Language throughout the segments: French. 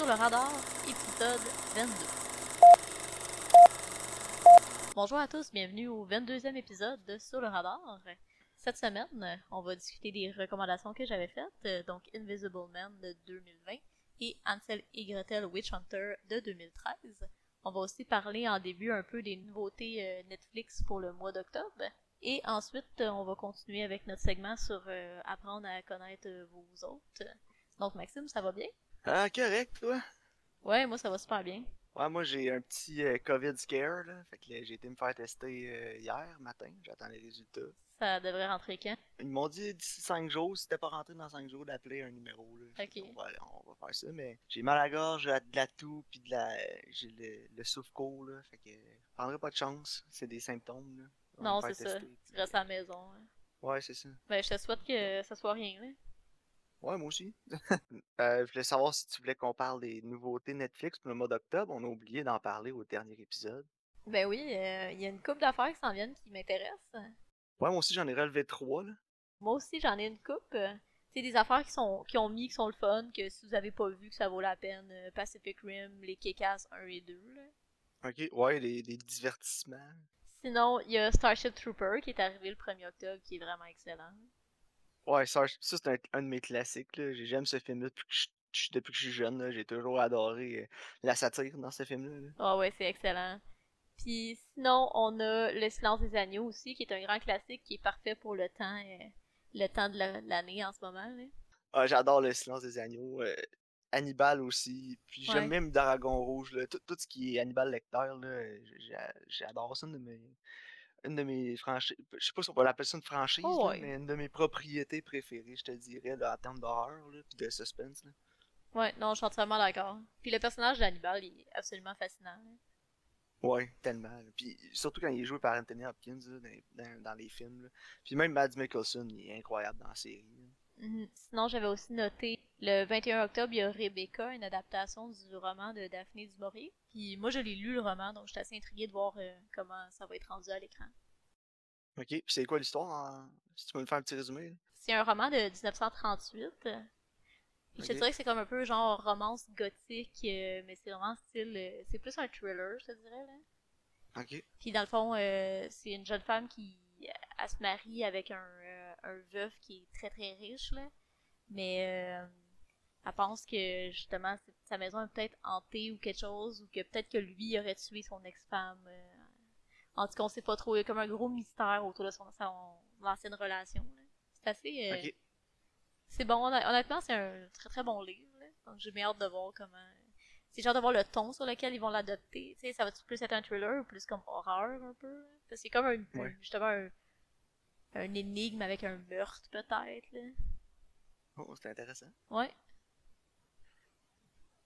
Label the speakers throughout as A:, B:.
A: Sur le radar, épisode 22. Bonjour à tous, bienvenue au 22e épisode de Sur le radar. Cette semaine, on va discuter des recommandations que j'avais faites, donc Invisible Man de 2020 et Ansel et Gretel Witch Hunter de 2013. On va aussi parler en début un peu des nouveautés euh, Netflix pour le mois d'octobre. Et ensuite, euh, on va continuer avec notre segment sur euh, apprendre à connaître vos autres. Donc Maxime, ça va bien?
B: Ah, correct, toi?
A: Ouais, moi ça va super bien.
B: Ouais, moi j'ai un petit COVID scare, là. Fait que j'ai été me faire tester hier matin. J'attends les résultats.
A: Ça devrait rentrer quand?
B: Ils m'ont dit d'ici 5 jours, si t'es pas rentré dans 5 jours, d'appeler un numéro. Là.
A: Ok.
B: On va, on va faire ça, mais j'ai mal à la gorge, de la toux, puis de la, j'ai le, le souffle court, là. Fait que je prendrai pas de chance. C'est des symptômes, là.
A: non, c'est ça. Tu restes à la maison. Hein.
B: Ouais, c'est ça.
A: Ben, je te souhaite que ça soit rien, là.
B: Ouais, moi aussi. euh, je voulais savoir si tu voulais qu'on parle des nouveautés Netflix pour le mois d'octobre. On a oublié d'en parler au dernier épisode.
A: Ben oui, euh, il y a une couple d'affaires qui s'en viennent qui m'intéressent.
B: Ouais, moi aussi, j'en ai relevé trois, là.
A: Moi aussi, j'en ai une coupe. C'est des affaires qui sont qui ont mis, qui sont le fun, que si vous avez pas vu, que ça vaut la peine. Euh, Pacific Rim, les Kekas 1 et 2, là.
B: Ok, ouais, des, des divertissements.
A: Sinon, il y a Starship Trooper qui est arrivé le 1er octobre, qui est vraiment excellent.
B: Ouais, ça, ça c'est un, un, de mes classiques. J'aime ce film-là depuis que je, je- depuis que je suis jeune. J'ai toujours adoré euh, la satire dans ce film-là. là.
A: Ah ouais, c'est excellent. Puis sinon, on a Le silence des agneaux aussi, qui est un grand classique qui est parfait pour le temps, euh, le temps de la- de l'année en ce moment. là.
B: Ah, j'adore le silence des agneaux. euh, Hannibal aussi. Puis j'aime
A: Ouais.
B: même Dragon Rouge. Là. Tout, tout ce qui est Hannibal Lecter, j'adore ça. Mes, une de mes franchises. Je sais pas si on peut l'appeler ça une franchise,
A: Oh,
B: là,
A: ouais.
B: mais une de mes propriétés préférées, je te dirais, là, en termes d'horreur puis de suspense. Là.
A: Ouais, non, je suis entièrement d'accord. Puis le personnage d'Hannibal, il est absolument fascinant. là.
B: Ouais, tellement. là. Puis surtout quand il est joué par Anthony Hopkins là, dans, dans- dans les films. là. Puis même Mads Mikkelsen, il est incroyable dans la série.
A: Mhm. Sinon, j'avais aussi noté le 21 octobre, il y a Rebecca, une adaptation du roman de Daphné du Maurier. Puis moi, je l'ai lu le roman, donc j'étais assez intriguée de voir euh, comment ça va être rendu à l'écran.
B: Ok, puis c'est quoi l'histoire Si tu peux me faire un petit résumé?
A: C'est un roman de 1938. Puis je te dirais que c'est comme un peu genre romance gothique, euh, mais c'est vraiment style. euh, c'est plus un thriller, je te dirais. Là.
B: Ok.
A: Puis dans le fond, euh, c'est une jeune femme qui elle se marie avec un, euh, un veuf qui est très très riche, là. Mais euh, elle pense que justement sa maison est peut-être hantée ou quelque chose, ou que peut-être que lui aurait tué son ex-femme. euh. En tout cas, on sait pas trop. Il y a comme un gros mystère autour de son, son ancienne relation. C'est assez. euh, c'est bon, honn- honnêtement, c'est un très très bon livre. là. Donc j'ai bien hâte de voir comment. C'est genre de voir le ton sur lequel ils vont l'adopter. Tu sais, ça va plus être un thriller ou plus comme horreur un peu? Parce que c'est comme un,
B: Ouais.
A: justement un, un énigme avec un meurtre peut-être.
B: Oh, c'est intéressant.
A: Ouais.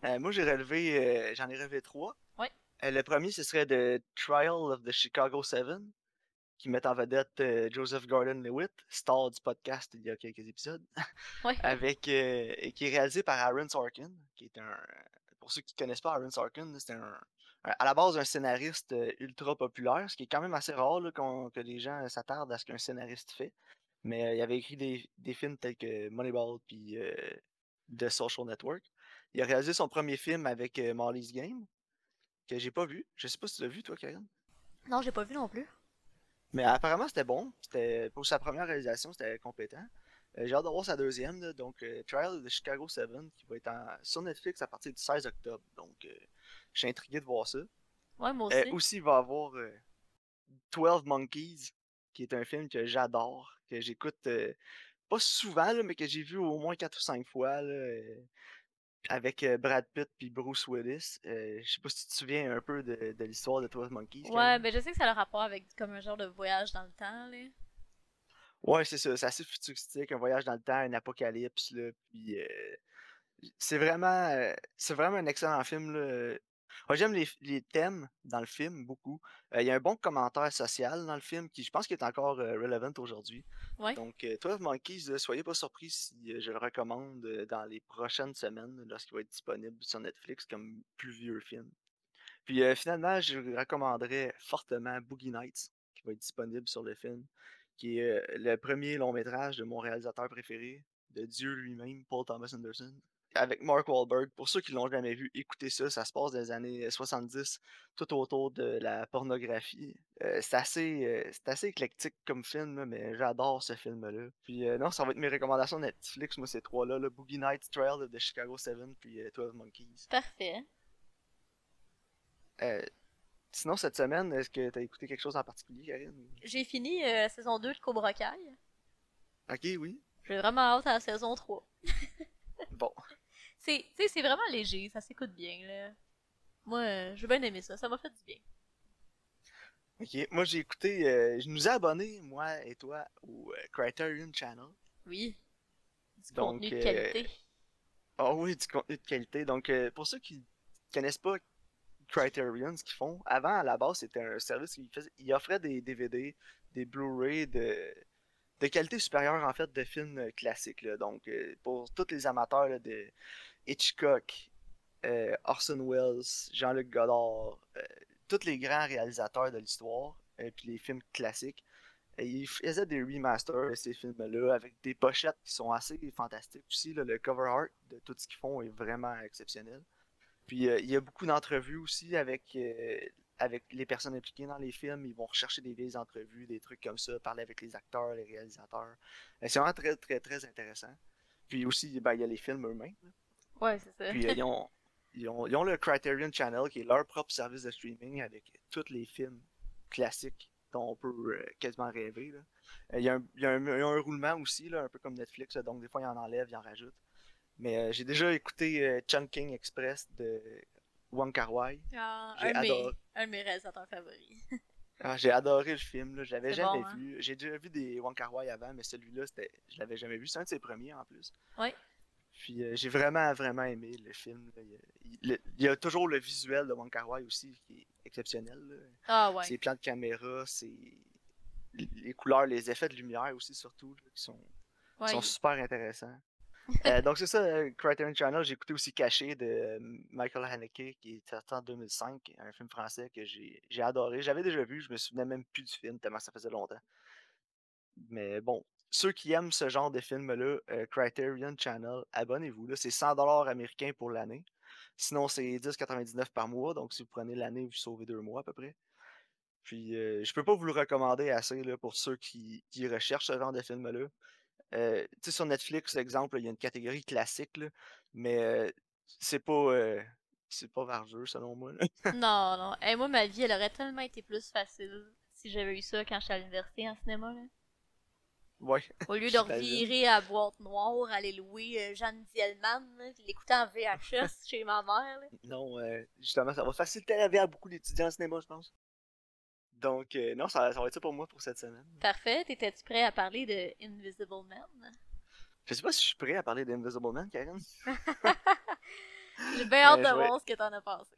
B: Euh, moi, j'ai relevé, euh, j'en ai relevé trois.
A: Ouais.
B: Euh, le premier, ce serait The Trial of the Chicago Seven, qui met en vedette Joseph Gordon-Lewitt, star du podcast il y a quelques épisodes,
A: Ouais.
B: avec et qui est réalisé par Aaron Sorkin, qui est un, pour ceux qui connaissent pas Aaron Sorkin, c'est un, un- à la base un scénariste ultra populaire, ce qui est quand même assez rare là, que les gens s'attardent à ce qu'un scénariste fait. Mais il avait écrit des, des films tels que Moneyball puis The Social Network. Il a réalisé son premier film avec euh, Molly's Game, que j'ai pas vu. Je sais pas si tu l'as vu, toi, Karine.
A: Non, j'ai pas vu non plus.
B: Mais apparemment, c'était bon. C'était pour sa première réalisation, c'était compétent. Euh, j'ai hâte de voir sa deuxième, là, donc euh, Trial of the Chicago 7, qui va être en- sur Netflix à partir du 16 octobre. Donc, euh, je suis intrigué de voir ça.
A: Ouais, moi aussi.
B: Euh, aussi, il va y avoir euh, 12 Monkeys, qui est un film que j'adore, que j'écoute pas souvent, là, mais que j'ai vu au moins 4 ou 5 fois, là, avec Brad Pitt puis Bruce Willis. Euh, je sais pas si tu te souviens un peu de, de l'histoire de 12 Monkeys.
A: Ouais, ben je sais que ça a le rapport avec comme un genre de voyage dans le temps. Là.
B: Ouais, c'est ça, c'est assez futuristique, un voyage dans le temps, un apocalypse, là, puis euh, c'est vraiment, euh, c'est vraiment un excellent film, là. Moi, j'aime les, les thèmes dans le film beaucoup. Euh, Il y a un bon commentaire social dans le film qui, je pense, qui est encore euh, relevant aujourd'hui.
A: Ouais.
B: Donc, euh, 12 Monkeys, là, soyez pas surpris si euh, je le recommande euh, dans les prochaines semaines lorsqu'il va être disponible sur Netflix comme plus vieux film. Puis euh, finalement, je recommanderais fortement Boogie Nights, qui va être disponible sur le film, qui est euh, le premier long métrage de mon réalisateur préféré, de Dieu lui-même, Paul Thomas Anderson. Avec Mark Wahlberg. Pour ceux qui l'ont jamais vu, écoutez ça. Ça se passe des années 70, tout autour de la pornographie. Euh, c'est assez, euh, assez éclectique comme film, mais j'adore ce film-là. Puis euh, non, ça va être mes recommandations Netflix. Moi, ces trois-là, le Boogie Nights Trail de Chicago 7, puis 12 Monkeys.
A: Parfait.
B: sinon, cette semaine, est-ce que tu as écouté quelque chose en particulier, Karine?
A: J'ai fini la saison 2 de Cobra Kai.
B: Ok, oui.
A: J'ai vraiment hâte à la saison 3.
B: bon.
A: C'est, c'est vraiment léger, ça s'écoute bien, là. Moi, euh, j'ai bien aimé ça, ça m'a fait du bien.
B: Ok, moi j'ai écouté, euh, je nous ai abonnés, moi et toi, au euh, Criterion Channel.
A: Oui. Du contenu de qualité.
B: Ah oh oui, du contenu de qualité. Donc, pour ceux qui connaissent pas Criterion, ce qu'ils font, avant à la base c'était un service qui faisait, il offrait des DVD, des Blu-ray de de qualité supérieure en fait de films classiques. Donc euh, pour tous les amateurs de Hitchcock, euh, Orson Welles, Jean-Luc Godard, tous les grands réalisateurs de l'histoire, et puis les films classiques, ils faisaient des remasters de ces films-là avec des pochettes qui sont assez fantastiques aussi. le cover art de tout ce qu'ils font est vraiment exceptionnel. Puis il y a beaucoup d'entrevues aussi avec avec les personnes impliquées dans les films, ils vont rechercher des vieilles entrevues, des trucs comme ça, parler avec les acteurs, les réalisateurs. Euh, c'est vraiment très, très, très intéressant. Puis aussi, ben, il y a les films eux-mêmes.
A: Ouais, c'est ça.
B: Puis euh, ils, ont, ils, ont, ils, ont, le Criterion Channel, qui est leur propre service de streaming avec tous les films classiques dont on peut euh, quasiment rêver. Il y, a un, il, y a un, un, roulement aussi, là, un peu comme Netflix, donc des fois ils en enlèvent, ils en rajoutent. Mais j'ai déjà écouté Chunking Express de Wong Kar Wai.
A: Ah, un, adoré... un de mes réalisateurs favoris.
B: ah, j'ai adoré le film, là. J'avais jamais hein? vu. J'ai déjà vu des Wong Kar Wai avant, mais celui-là, je l'avais jamais vu. C'est un de ses premiers en plus.
A: Oui.
B: Puis euh, j'ai vraiment, vraiment aimé le film. Il, y a toujours le visuel de Wong Kar Wai aussi qui est exceptionnel.
A: Ah ouais.
B: Ses plans de caméra, ses... les couleurs, les effets de lumière aussi, surtout, qui sont, sont super intéressants. Euh, donc c'est ça, euh, Criterion Channel, j'ai écouté aussi Caché de Michael Haneke qui est sorti en 2005, un film français que j'ai adoré. J'avais déjà vu, je me souvenais même plus du film tellement ça faisait longtemps. Mais bon, ceux qui aiment ce genre de film-là, Criterion Channel, abonnez-vous. C'est 100$ américains pour l'année. Sinon, c'est 10,99$ par mois. Donc si vous prenez l'année, vous sauvez deux mois à peu près. Puis je peux pas vous le recommander assez là, pour ceux qui, recherchent ce genre de film-là. Euh, tu sais, sur Netflix, exemple, il y a une catégorie classique, mais euh, c'est pas. Euh, c'est pas vargeux, selon moi.
A: non, non. Et moi, ma vie, elle aurait tellement été plus facile si j'avais eu ça quand j'étais à l'université en cinéma.
B: Ouais.
A: Au lieu de revirer à boîte noire, aller louer Jeanne Dielman, l'écouter en VHS chez ma mère. Là.
B: Non, justement, ça va faciliter la vie à beaucoup d'étudiants en cinéma, je pense. Donc, euh, non, ça, ça, va être ça pour moi pour cette semaine.
A: Parfait. T'étais-tu prêt à parler de Invisible Man?
B: Je sais pas si je suis prêt à parler d'Invisible Man, Karen.
A: j'ai bien hâte de voir ce que t'en as pensé.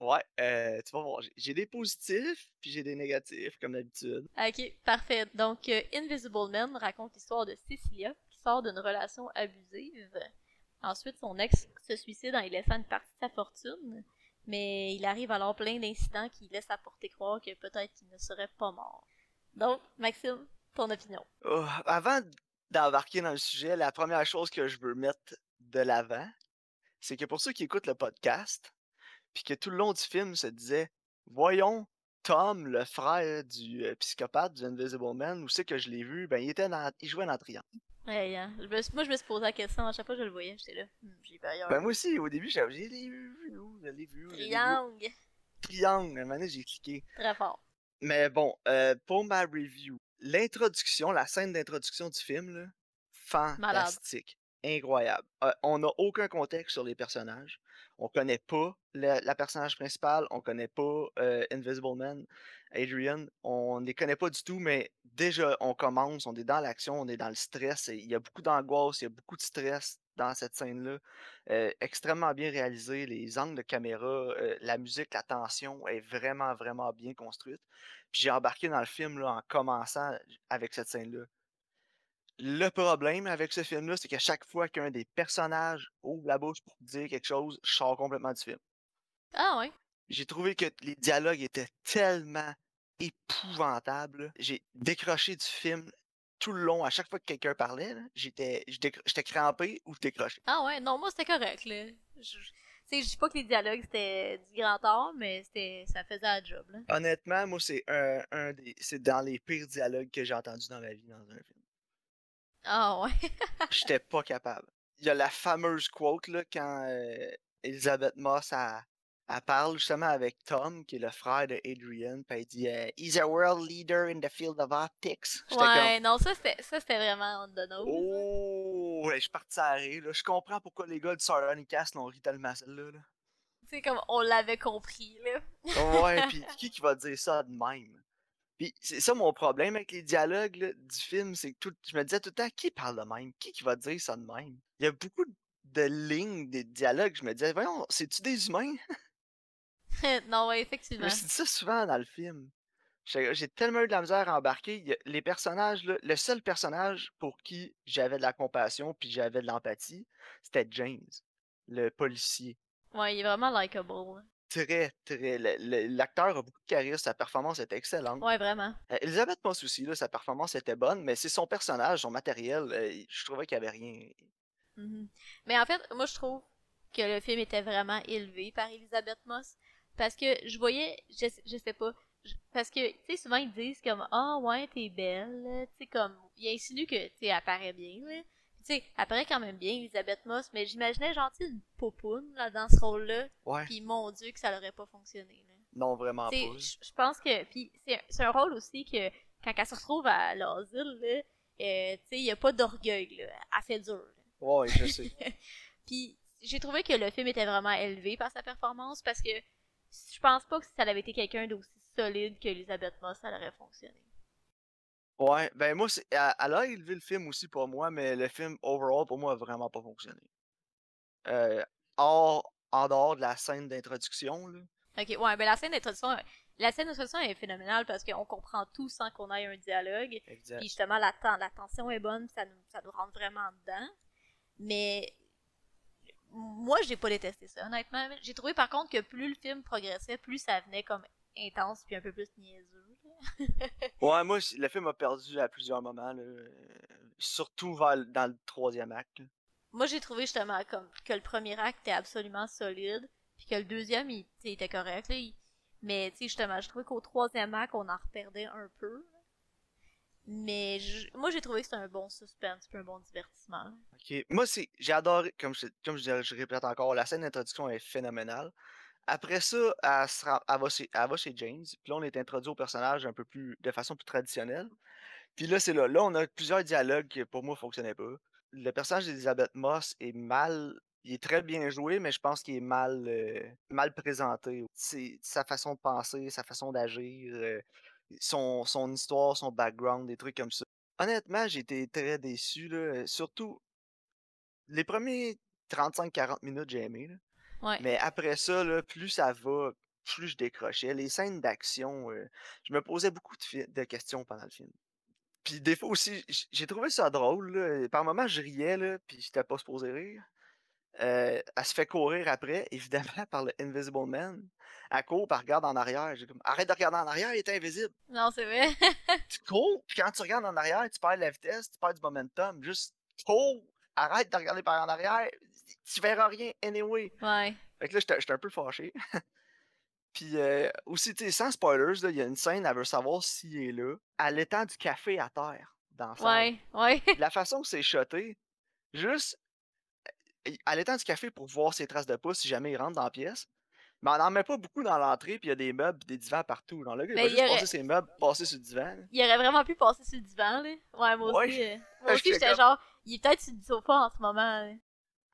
B: Ouais, euh, tu vas voir. J'ai des positifs, puis j'ai des négatifs, comme d'habitude.
A: Ok, parfait. Donc, euh, Invisible Man raconte l'histoire de Cecilia, qui sort d'une relation abusive. Ensuite, son ex se suicide en y laissant une partie de sa fortune mais il arrive alors plein d'incidents qui laissent à porter croire que peut-être qu'il ne serait pas mort. Donc, Maxime, ton opinion.
B: Oh, avant d'embarquer dans le sujet, la première chose que je veux mettre de l'avant, c'est que pour ceux qui écoutent le podcast, puis que tout le long du film se disait Voyons, Tom, le frère du euh, psychopathe du Invisible Man, où c'est que je l'ai vu, ben il était dans, il jouait dans Triangle.
A: Ouais, hein. moi, je me suis posé la question à chaque fois que je le voyais, j'étais là. Hmm, j'ai pas
B: Ben, moi aussi, au début, j'ai dit, vu, je l'ai vu.
A: Triangle.
B: Triangle, maintenant, j'ai cliqué.
A: Très fort.
B: Mais bon, euh, pour ma review, l'introduction, la scène d'introduction du film, là, fantastique. Incroyable. Euh, on n'a aucun contexte sur les personnages. On connaît pas la, personnage principale, on connaît pas euh, Invisible Man. Adrian, on ne les connaît pas du tout, mais déjà, on commence, on est dans l'action, on est dans le stress. Il y a beaucoup d'angoisse, il y a beaucoup de stress dans cette scène-là. Euh, extrêmement bien réalisé, les angles de caméra, euh, la musique, la tension est vraiment, vraiment bien construite. Puis j'ai embarqué dans le film en commençant avec cette scène-là. Le problème avec ce film-là, c'est qu'à chaque fois qu'un des personnages ouvre la bouche pour dire quelque chose, je sors complètement du film.
A: Ah ouais?
B: j'ai trouvé que les dialogues étaient tellement épouvantables. J'ai décroché du film tout le long, à chaque fois que quelqu'un parlait, j'étais crampé ou décroché.
A: Ah ouais, non, moi c'était correct, là. Je, je dis pas que les dialogues c'était du grand art, mais c'était ça faisait la job, là.
B: Honnêtement, moi c'est un, un des. C'est dans les pires dialogues que j'ai entendus dans ma vie dans un film.
A: Ah ouais.
B: J'étais pas capable. Il y a la fameuse quote là, quand euh, Elizabeth Moss a, elle parle justement avec Tom, qui est le frère de Adrian, puis elle dit euh, He's a world leader in the field of optics.
A: Ouais, non, ça c'était vraiment on the nose.
B: Oh, ouais, je suis parti à rire. Là. Je comprends pourquoi les gars du Sardonicast l'ont ri tellement celle-là. Là.
A: C'est comme on l'avait compris, là.
B: ouais, pis qui qui va dire ça de même? Puis c'est ça mon problème avec les dialogues là, du film, c'est que tout, je me disais tout le temps, qui parle de même? Qui qui va dire ça de même? Il y a beaucoup de lignes, des dialogues, je me disais, voyons, c'est-tu des humains?
A: non, ouais, effectivement.
B: Je me dis ça souvent dans le film. J'ai tellement eu de la misère à embarquer. Les personnages, là, le seul personnage pour qui j'avais de la compassion puis j'avais de l'empathie, c'était James, le policier.
A: Ouais, il est vraiment likable.
B: Très, très. L'acteur a beaucoup de charisme, sa performance était excellente.
A: Ouais, vraiment.
B: Euh, Elisabeth Moss aussi, là, sa performance était bonne, mais c'est son personnage, son matériel, euh, je trouvais qu'il n'y avait rien.
A: Mm-hmm. Mais en fait, moi je trouve que le film était vraiment élevé par Elisabeth Moss. Parce que je voyais, je, je sais pas, parce que, tu sais, souvent ils disent comme, ah oh, ouais, t'es belle, tu sais, comme, il insinue que, tu sais, elle paraît bien, là. Tu sais, elle paraît quand même bien, Elisabeth Moss, mais j'imaginais gentil une popoune, là, dans ce rôle-là.
B: Ouais.
A: Puis mon dieu, que ça n'aurait pas fonctionné, là.
B: Non, vraiment pas.
A: Je pense que, puis c'est un rôle aussi que, quand elle se retrouve à l'asile, là, euh, tu sais, il y a pas d'orgueil, là. Elle fait dur, là.
B: Ouais, je sais.
A: puis j'ai trouvé que le film était vraiment élevé par sa performance, parce que je pense pas que si ça avait été quelqu'un d'aussi solide qu'Elisabeth Moss, ça aurait fonctionné.
B: Ouais, ben moi, elle, elle, a élevé le film aussi pour moi, mais le film overall pour moi a vraiment pas fonctionné. Euh, hors, en dehors de la scène d'introduction, là.
A: Ok, ouais, ben la scène d'introduction, la scène d'introduction est phénoménale parce qu'on comprend tout sans qu'on ait un dialogue.
B: Exact.
A: Puis justement, la, la tension est bonne, ça nous, ça nous rentre vraiment dedans. Mais moi, j'ai pas détesté ça, honnêtement. J'ai trouvé par contre que plus le film progressait, plus ça venait comme intense puis un peu plus niaiseux.
B: ouais, moi, le film m'a perdu à plusieurs moments, là. surtout dans le troisième acte.
A: Moi, j'ai trouvé justement comme que le premier acte était absolument solide, puis que le deuxième, il, était correct. Là, Mais justement, je trouvais qu'au troisième acte, on en reperdait un peu. Mais moi, j'ai trouvé que c'était un bon suspense, un bon divertissement.
B: Ok. Moi, c'est j'ai adoré, comme je, comme je, répète encore, la scène d'introduction est phénoménale. Après ça, elle, va chez, James, puis là, on est introduit au personnage un peu plus, de façon plus traditionnelle. Puis là, c'est là. Là, on a plusieurs dialogues qui, pour moi, fonctionnaient pas. Le personnage d'Elizabeth Moss est mal. Il est très bien joué, mais je pense qu'il est mal, euh, présenté. Sa façon de penser, sa façon d'agir. Euh, son, histoire, son background, des trucs comme ça. Honnêtement, j'ai été très déçu. Surtout, les premiers 35-40 minutes, j'ai aimé, Mais après ça, là, plus ça va, plus je décrochais. Les scènes d'action, euh, je me posais beaucoup de, de, questions pendant le film. Puis des fois aussi, j'ai trouvé ça drôle. Là. Par moments, je riais, là, puis j'étais pas supposé rire. Euh, elle se fait courir après, évidemment, par le Invisible Man. Elle court, elle regarde en arrière. J'ai comme, arrête de regarder en arrière, il est invisible.
A: Non, c'est vrai.
B: tu cours, puis quand tu regardes en arrière, tu perds la vitesse, tu perds du momentum. Juste cours, arrête de regarder par en arrière, tu verras rien anyway.
A: Ouais.
B: Fait que là, j'étais un peu fâché. puis euh, aussi, tu sais, sans spoilers, il y a une scène, elle veut savoir s'il est là. Elle étend du café à terre dans
A: sa Ouais, ouais.
B: La façon que c'est shoté, juste elle étend du café pour voir ses traces de pouce si jamais il rentre dans la pièce. Mais on n'en met pas beaucoup dans l'entrée, puis il y a des meubles, des divans partout. Genre, le gars, il va juste passer ses meubles, passer sur le divan.
A: Il aurait vraiment pu passer sur le divan, là. Ouais, moi aussi. Euh, moi aussi, j'étais genre, il est peut-être sur le sofa en ce moment. Là.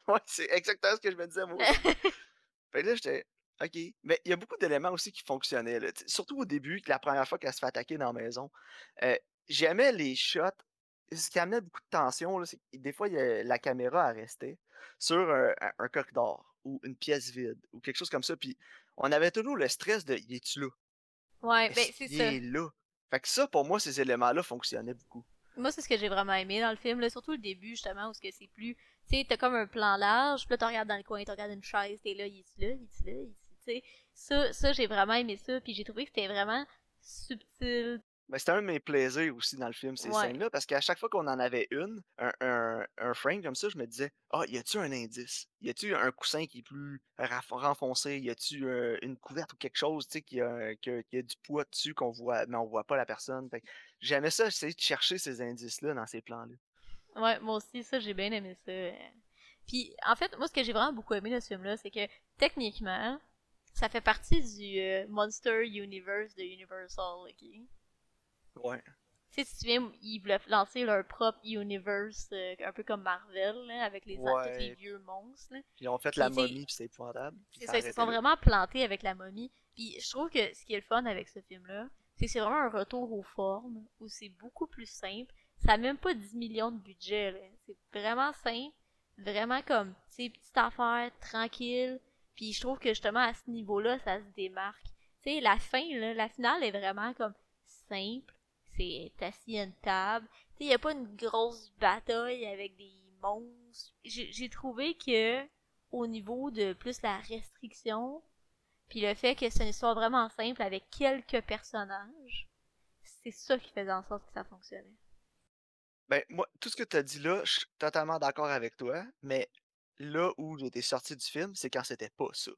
B: Ouais, c'est exactement ce que je me disais, moi fait que là, j'étais, OK. Mais il y a beaucoup d'éléments aussi qui fonctionnaient, là. Surtout au début, la première fois qu'elle se fait attaquer dans la maison. Euh, J'aimais les shots. Ce qui amenait beaucoup de tension, c'est que des fois, la caméra restait sur un, corridor ou une pièce vide ou quelque chose comme ça. Puis on avait toujours le stress de il est-tu là?
A: Ouais, ben c'est ça.
B: Il est là. Fait que ça, pour moi, ces éléments-là fonctionnaient beaucoup.
A: Moi, c'est ce que j'ai vraiment aimé dans le film, là, surtout le début, justement, où c'est plus. Tu sais, t'as comme un plan large, puis là, tu regardes dans le coin, tu regardes une chaise, t'es là, il est là, il est là, il est Tu sais, ça, ça j'ai vraiment aimé ça, puis j'ai trouvé que c'était vraiment subtil,
B: Ben, c'était un de mes plaisirs aussi dans le film, ces
A: Ouais.
B: scènes-là, parce qu'à chaque fois qu'on en avait une, un, un, un frame comme ça, je me disais, ah, y a-tu un indice? Y a-tu un coussin qui est plus renfoncé? Y a-tu euh, une couverte ou quelque chose, tu sais, qui a, qui a, qui a du poids dessus qu'on voit, mais on voit pas la personne? Fait que j'aimais ça, essayer de chercher ces indices-là dans ces plans-là.
A: Ouais, moi aussi, ça, j'ai bien aimé ça. euh. Puis, en fait, moi, ce que j'ai vraiment beaucoup aimé de ce film-là, c'est que, techniquement, ça fait partie du euh, Monster Universe de Universal, ok?
B: Ouais.
A: Tu sais, si tu viens, ils voulaient lancer leur propre universe, euh, un peu comme Marvel, là, avec les, tous les
B: Ouais.
A: vieux monstres, là.
B: Puis ils ont fait
A: Puis,
B: la momie, puis c'était épouvantable.
A: C'est
B: ça
A: ils se sont
B: là.
A: vraiment plantés avec la momie. Puis je trouve que ce qui est le fun avec ce film-là, c'est vraiment un retour aux formes, où c'est beaucoup plus simple. Ça a même pas 10 millions de budget. C'est vraiment simple, vraiment comme, tu sais, petite affaire, tranquille. Puis je trouve que justement, à ce niveau-là, ça se démarque. Tu sais, la fin, là, la finale est vraiment comme simple. C'est assis à une table. Tu sais, y a pas une grosse bataille avec des monstres. J'ai trouvé que, au niveau de plus la restriction, puis le fait que c'est une histoire vraiment simple avec quelques personnages, c'est ça qui faisait en sorte que ça fonctionnait.
B: Ben, moi, tout ce que tu as dit là, je suis totalement d'accord avec toi, mais là où été sorti du film, c'est quand c'était pas ça.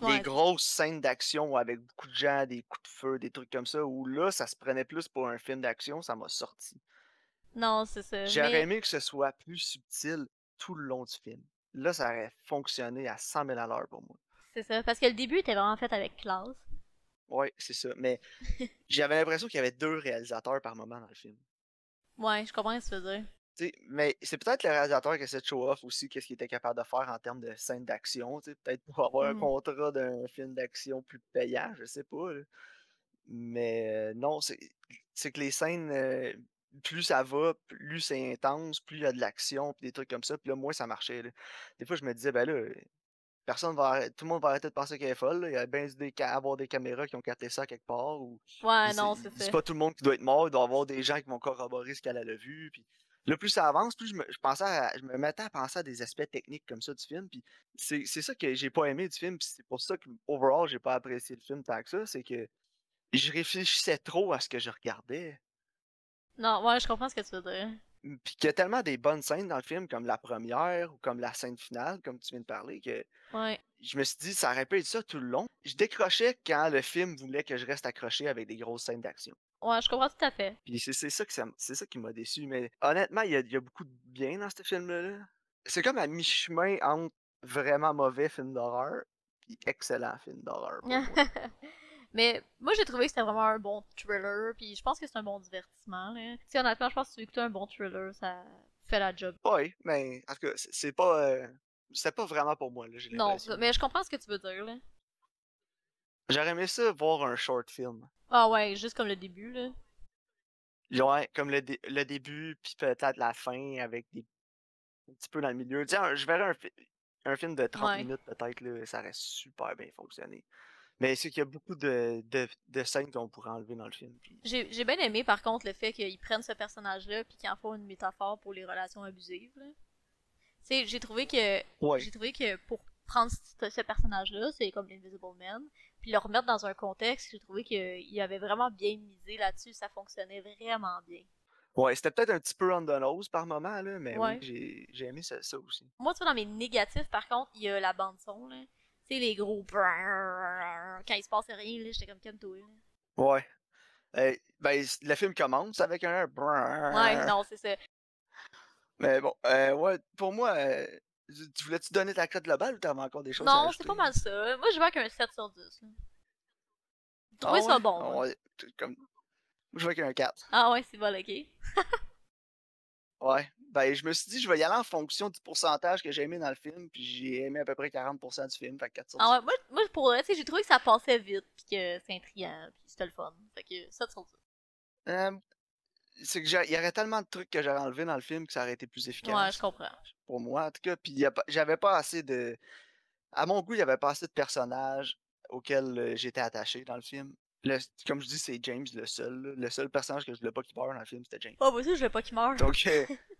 B: Les
A: Ouais,
B: grosses scènes d'action avec beaucoup de gens, des coups de feu, des trucs comme ça, où là, ça se prenait plus pour un film d'action, ça m'a sorti.
A: non, c'est ça.
B: J'aurais
A: Mais
B: aimé que ce soit plus subtil tout le long du film. Là, ça aurait fonctionné à 100 000 à l'heure pour moi.
A: C'est ça, parce que le début était vraiment fait avec classe.
B: Ouais, c'est ça. Mais j'avais l'impression qu'il y avait deux réalisateurs par moment dans le film.
A: Ouais, je comprends ce que tu veux dire.
B: Tu sais, mais c'est peut-être le réalisateur qui essaie de show off aussi qu'est-ce qu'il était capable de faire en termes de scènes d'action, peut-être pour avoir un
A: Mhm.
B: contrat d'un film d'action plus payant, je sais pas. là. Mais euh, non, c'est que les scènes, euh, plus ça va, plus c'est intense, plus il y a de l'action, puis des trucs comme ça, puis là, moins ça marchait. là. Des fois, je me disais, ben là, personne va arrêter- tout le monde va arrêter de penser qu'elle est folle. là. Il y a bien dû des avoir des caméras qui ont capté ça quelque part, ou
A: Ouais, non,
B: c'est
A: c'est
B: c'est
A: ça.
B: pas tout le monde qui doit être mort, il doit y avoir des gens qui vont corroborer ce qu'elle a vu. Puis là, plus ça avance, plus je me, je pensais à- je me mettais à penser à des aspects techniques comme ça du film. Puis c'est c'est ça que j'ai pas aimé du film. Puis c'est pour ça que, overall, j'ai pas apprécié le film tant que ça. C'est que je réfléchissais trop à ce que je regardais.
A: Non, ouais, je comprends ce que tu veux dire.
B: M- Puis qu'il y a tellement des bonnes scènes dans le film, comme la première ou comme la scène finale, comme tu viens de parler, que
A: Ouais.
B: je me suis dit, ça aurait pu être ça tout le long. Je décrochais quand le film voulait que je reste accroché avec des grosses scènes d'action.
A: Ouais, je comprends tout à fait.
B: Puis c'est ça, que ça ça qui m'a déçu. Mais honnêtement, il y a, il y a beaucoup de bien dans ce film-là. C'est comme à mi-chemin entre vraiment mauvais film d'horreur et excellent film d'horreur.
A: Mais moi, j'ai trouvé que c'était vraiment un bon thriller, puis je pense que c'est un bon divertissement. Là. Si honnêtement, je pense que si tu veux écouter un bon thriller, ça fait la job.
B: Oui, mais en tout cas, c'est c'est pas. euh, c'était pas vraiment pour moi, là, j'ai
A: Non, mais je comprends ce que tu veux dire, là.
B: J'aurais aimé ça voir un short film.
A: Ah ouais, juste comme le début, là.
B: Ouais, comme le, dé- le début, puis peut-être la fin avec des. un petit peu dans le milieu. Tiens, je verrais un, fi- un film de 30
A: Ouais.
B: minutes peut-être, là, ça aurait super bien fonctionné. Mais c'est qu'il y a beaucoup de, de, de scènes qu'on pourrait enlever dans le film. puis-
A: J'ai bien aimé, par contre, le fait qu'ils prennent ce personnage-là, puis qu'ils en font une métaphore pour les relations abusives, j'ai trouvé que
B: Ouais.
A: j'ai trouvé que pour prendre ce, ce personnage-là, c'est comme l'Invisible Man, puis le remettre dans un contexte, j'ai trouvé qu'il avait vraiment bien misé là-dessus, ça fonctionnait vraiment bien.
B: Ouais, c'était peut-être un petit peu on the nose par moment, là, mais
A: Ouais.
B: oui, j'ai, j'ai aimé ça, ça aussi.
A: Moi, tu vois, dans mes négatifs, par contre, il y a la bande-son, là. Tu sais, les gros quand il se passe rien, là, j'étais comme calme-toi.
B: Ouais. Euh, ben, le film commence avec un.
A: Ouais, non, c'est ça.
B: Mais bon, euh, ouais, pour moi, euh, tu tu voulais-tu donner ta cote globale ou t'avais encore des choses
A: Non, c'est pas mal ça. Moi, je vais avec un 7 sur 10. là. J'ai
B: Ah
A: trouvé ça
B: ouais?
A: bon,
B: Ah ouais, comme... Je vais avec un 4.
A: Ah ouais, c'est bon, ok.
B: Ouais. Ben, je me suis dit, je vais y aller en fonction du pourcentage que j'ai aimé dans le film, puis j'ai aimé à peu près 40% du film, fait que 4 sur 10.
A: Ah ouais, moi, moi pour vrai, j'ai trouvé que ça passait vite, pis que c'est intriguant, pis c'était le fun. Fait que 7 sur 10.
B: Euh, c'est que il y aurait tellement de trucs que j'aurais enlevé dans le film que ça aurait été plus efficace.
A: Ouais, je comprends.
B: pour moi, en tout cas. Puis j'avais pas assez de. À mon goût, il y avait pas assez de personnages auxquels euh, j'étais attaché dans le film. Le- comme je dis, c'est James le seul. là. Le seul personnage que je voulais pas qu'il meure dans le film, c'était James.
A: Oh, moi aussi, je veux pas qu'il meure.
B: Donc, euh,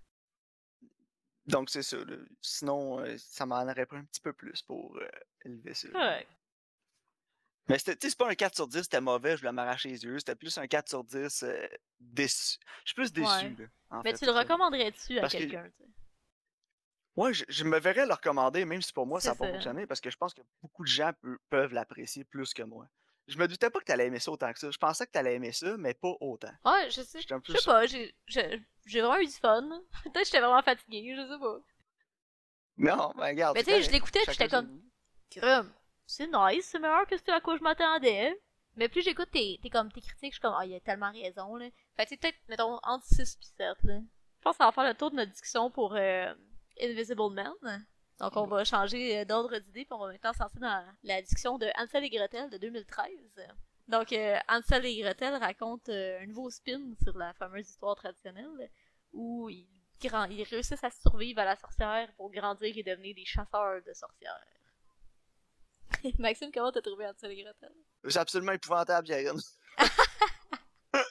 B: donc c'est ça. là. Sinon, euh, ça m'en aurait pris un petit peu plus pour euh, élever ça.
A: Correct.
B: Mais c'était, pas un 4 sur 10, c'était mauvais, je voulais m'arracher les yeux. C'était plus un 4 sur 10 euh, déçu. Je suis plus déçu,
A: Ouais.
B: là. en
A: Mais
B: fait,
A: tu le recommanderais-tu à
B: que-
A: quelqu'un, tu sais?
B: Ouais, je, je me verrais le recommander, même si pour moi ça n'a pas fonctionné, parce que je pense que beaucoup de gens peu- peuvent l'apprécier plus que moi. Je me doutais pas que t'allais aimer ça autant que ça. Je pensais que t'allais aimer ça, mais pas autant.
A: Ouais, je sais. Je sais pas, j'ai vraiment eu du fun. Peut-être que j'étais vraiment fatiguée, je sais pas.
B: Non, ben regarde.
A: Mais tu sais, je l'écoutais
B: Chacun
A: j'étais comme, crème, c'est nice, c'est meilleur que ce à quoi je m'attendais. Mais plus j'écoute tes, tes, comme, tes critiques, je suis comme, ah, il a tellement raison, là. Fait que peut-être, mettons, entre 6 pis 7, là. Je pense que ça va faire le tour de notre discussion pour euh, Invisible Man. Donc, on va changer euh, d'ordre d'idée, puis on va maintenant se lancer dans la discussion de Hansel et Gretel de 2013. Donc, euh, Hansel et Gretel racontent euh, un nouveau spin sur la fameuse histoire traditionnelle, où ils, grand- ils réussissent à survivre à la sorcière pour grandir et devenir des chasseurs de sorcières. Maxime, comment t'as trouvé Hansel et Gretel?
B: C'est absolument épouvantable, Karine.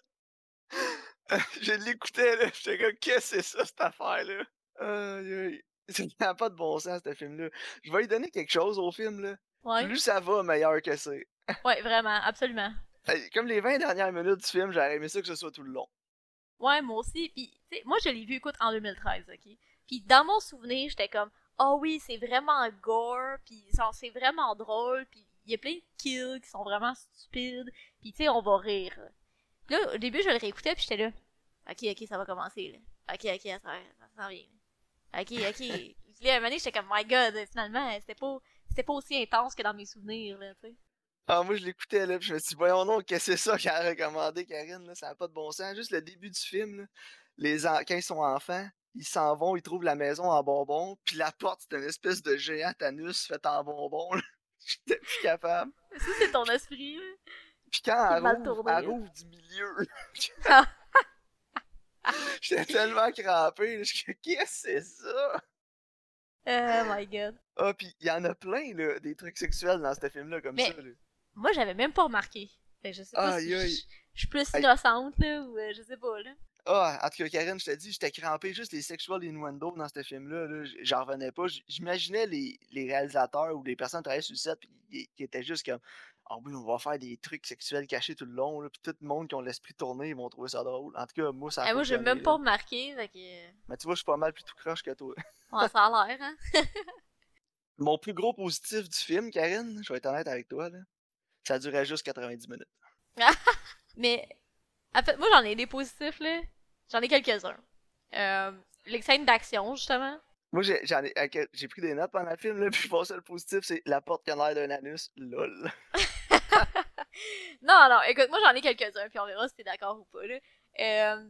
B: je l'écoutais, là. J'étais comme, qu'est-ce que c'est ça, cette affaire-là? Aïe, aïe. Ça n'a pas de bon sens, ce film-là. Je vais lui donner quelque chose au film, là.
A: Ouais,
B: Plus ça va, meilleur que c'est.
A: ouais, vraiment, absolument.
B: Comme les 20 dernières minutes du film, j'aurais aimé ça que ce soit tout le long.
A: Ouais, moi aussi. Puis, tu sais, moi, je l'ai vu, écoute, en 2013, ok? Puis, dans mon souvenir, j'étais comme, oh oui, c'est vraiment gore, puis c'est vraiment drôle, puis il y a plein de kills qui sont vraiment stupides, puis tu sais, on va rire. Là, au début, je le réécoutais, puis j'étais là, ok, ok, ça va commencer, là. Ok, ok, ça, ça s'en vient. Ok, ok. Là, à un moment donné, j'étais comme, my god, finalement, c'était pas, c'était pas aussi intense que dans mes souvenirs, là, tu sais.
B: Ah, moi, je l'écoutais, là, puis je me suis dit, voyons donc, qu'est-ce que c'est ça qu'elle a recommandé, Karine, là, ça n'a pas de bon sens. Juste le début du film, là, les en- quand ils sont enfants, ils s'en vont, ils trouvent la maison en bonbons, puis la porte, c'est une espèce de géant Thanos fait en bonbons, là. J'étais plus capable.
A: Ça, c'est ton esprit, là.
B: Puis quand elle rouvre, du milieu. J'étais tellement crampé, je suis qu'est-ce que c'est ça?
A: Oh my god.
B: Ah, puis il y en a plein, là, des trucs sexuels dans ce film-là, comme
A: Mais-
B: ça, là.
A: Moi, j'avais même pas remarqué. Fait que je sais pas
B: Aïe,
A: si je,
B: aïe.
A: je suis plus
B: Aïe.
A: innocente, là, ou euh, je sais pas, là.
B: Ah, en tout cas, Karine, je te dis, j'étais crampé juste les sexual innuendo dans ce film-là. là, J'en revenais pas. J'imaginais les, les réalisateurs ou les personnes qui travaillaient sur le set qui qui étaient juste comme Ah oui, on va faire des trucs sexuels cachés tout le long. Là, puis tout le monde qui ont l'esprit tourné, ils vont trouver ça drôle. En tout cas, moi, ça a
A: Eh, moi, j'ai même pas remarqué, fait que. euh,
B: Mais tu vois, je suis pas mal plus tout croche que toi.
A: Ouais, ça a l'air, hein.
B: Mon plus gros positif du film, Karine, je vais être honnête avec toi, là, ça durait juste 90 minutes.
A: Mais, en fait, moi, j'en ai des positifs, là. J'en ai quelques-uns. Euh, les scènes d'action, justement.
B: Moi, j'ai j'en ai, j'ai pris des notes pendant le film, là, puis pour ça, le positif, c'est la porte qui a l'air d'un anus. Lol.
A: Non, non, écoute, moi, j'en ai quelques-uns, puis on verra si t'es d'accord ou pas, là. Euh,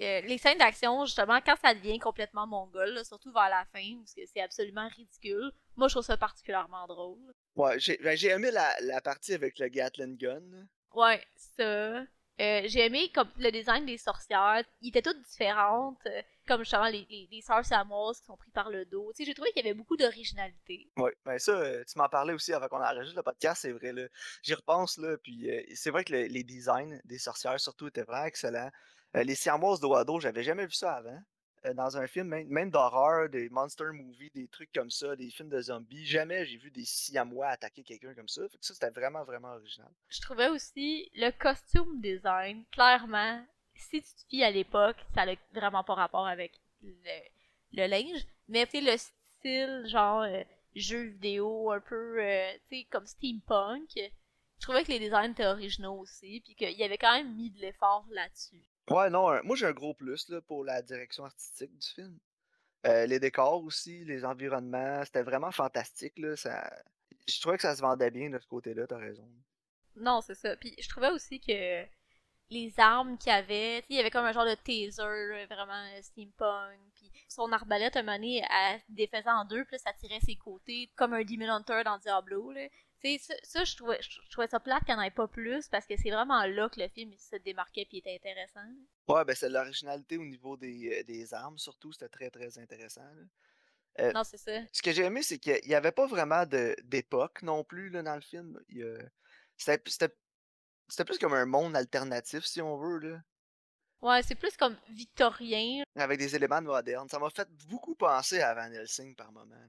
A: euh, les scènes d'action, justement, quand ça devient complètement mongol, là, surtout vers la fin, parce que c'est absolument ridicule, moi, je trouve ça particulièrement drôle.
B: Ouais, j'ai ben, aimé la, la partie avec le Gatling Gun.
A: Ouais, ça. Euh, j'ai aimé comme le design des sorcières. Ils étaient toutes différentes. euh, comme justement les, les, les sœurs samoises qui sont prises par le dos. Tu j'ai trouvé qu'il y avait beaucoup d'originalité.
B: Ouais, ben ça, euh, tu m'en parlais aussi avant qu'on enregistre le podcast, c'est vrai. J'y repense, là, puis c'est vrai que le- les designs des sorcières, surtout, étaient vraiment excellents. Les siamoises dos à dos, j'avais jamais vu ça avant. Euh, dans un film, même, d'horreur, des monster movies, des trucs comme ça, des films de zombies, jamais j'ai vu des siamois attaquer quelqu'un comme ça. Fait que ça, c'était vraiment, vraiment original.
A: Je trouvais aussi le costume design, clairement, si tu te fies à l'époque, ça n'a vraiment pas rapport avec le, linge. Mais tu le style, genre, euh, jeu vidéo, un peu, euh, tu sais, comme steampunk. Je trouvais que les designs étaient originaux aussi, puis qu'il y avait quand même mis de l'effort là-dessus.
B: Ouais, non, moi j'ai un gros plus là, pour la direction artistique du film. Euh, les décors aussi, les environnements, c'était vraiment fantastique. Là, ça... Je trouvais que ça se vendait bien de ce côté-là, t'as raison.
A: Non, c'est ça. Puis je trouvais aussi que les armes qu'il y avait, il y avait comme un genre de taser, euh, vraiment euh, steampunk, puis son arbalète, un moment donné, elle défaisait en deux, puis ça tirait ses côtés, comme un Demon Hunter dans Diablo, là. Ça, ça, je trouvais, je, je trouvais ça plate qu'il n'y en ait pas plus, parce que c'est vraiment là que le film il se démarquait puis était intéressant.
B: Ouais, ben c'est l'originalité au niveau des, euh, des armes, surtout, c'était très très intéressant. Euh,
A: Non, c'est ça.
B: Ce que j'ai aimé, c'est qu'il n'y avait pas vraiment d'époque non plus là, dans le film. C'était plus comme un monde alternatif, si on veut, là,
A: Ouais, c'est plus comme victorien.
B: avec des éléments modernes. Ça m'a fait beaucoup penser à Van Helsing par moment. là.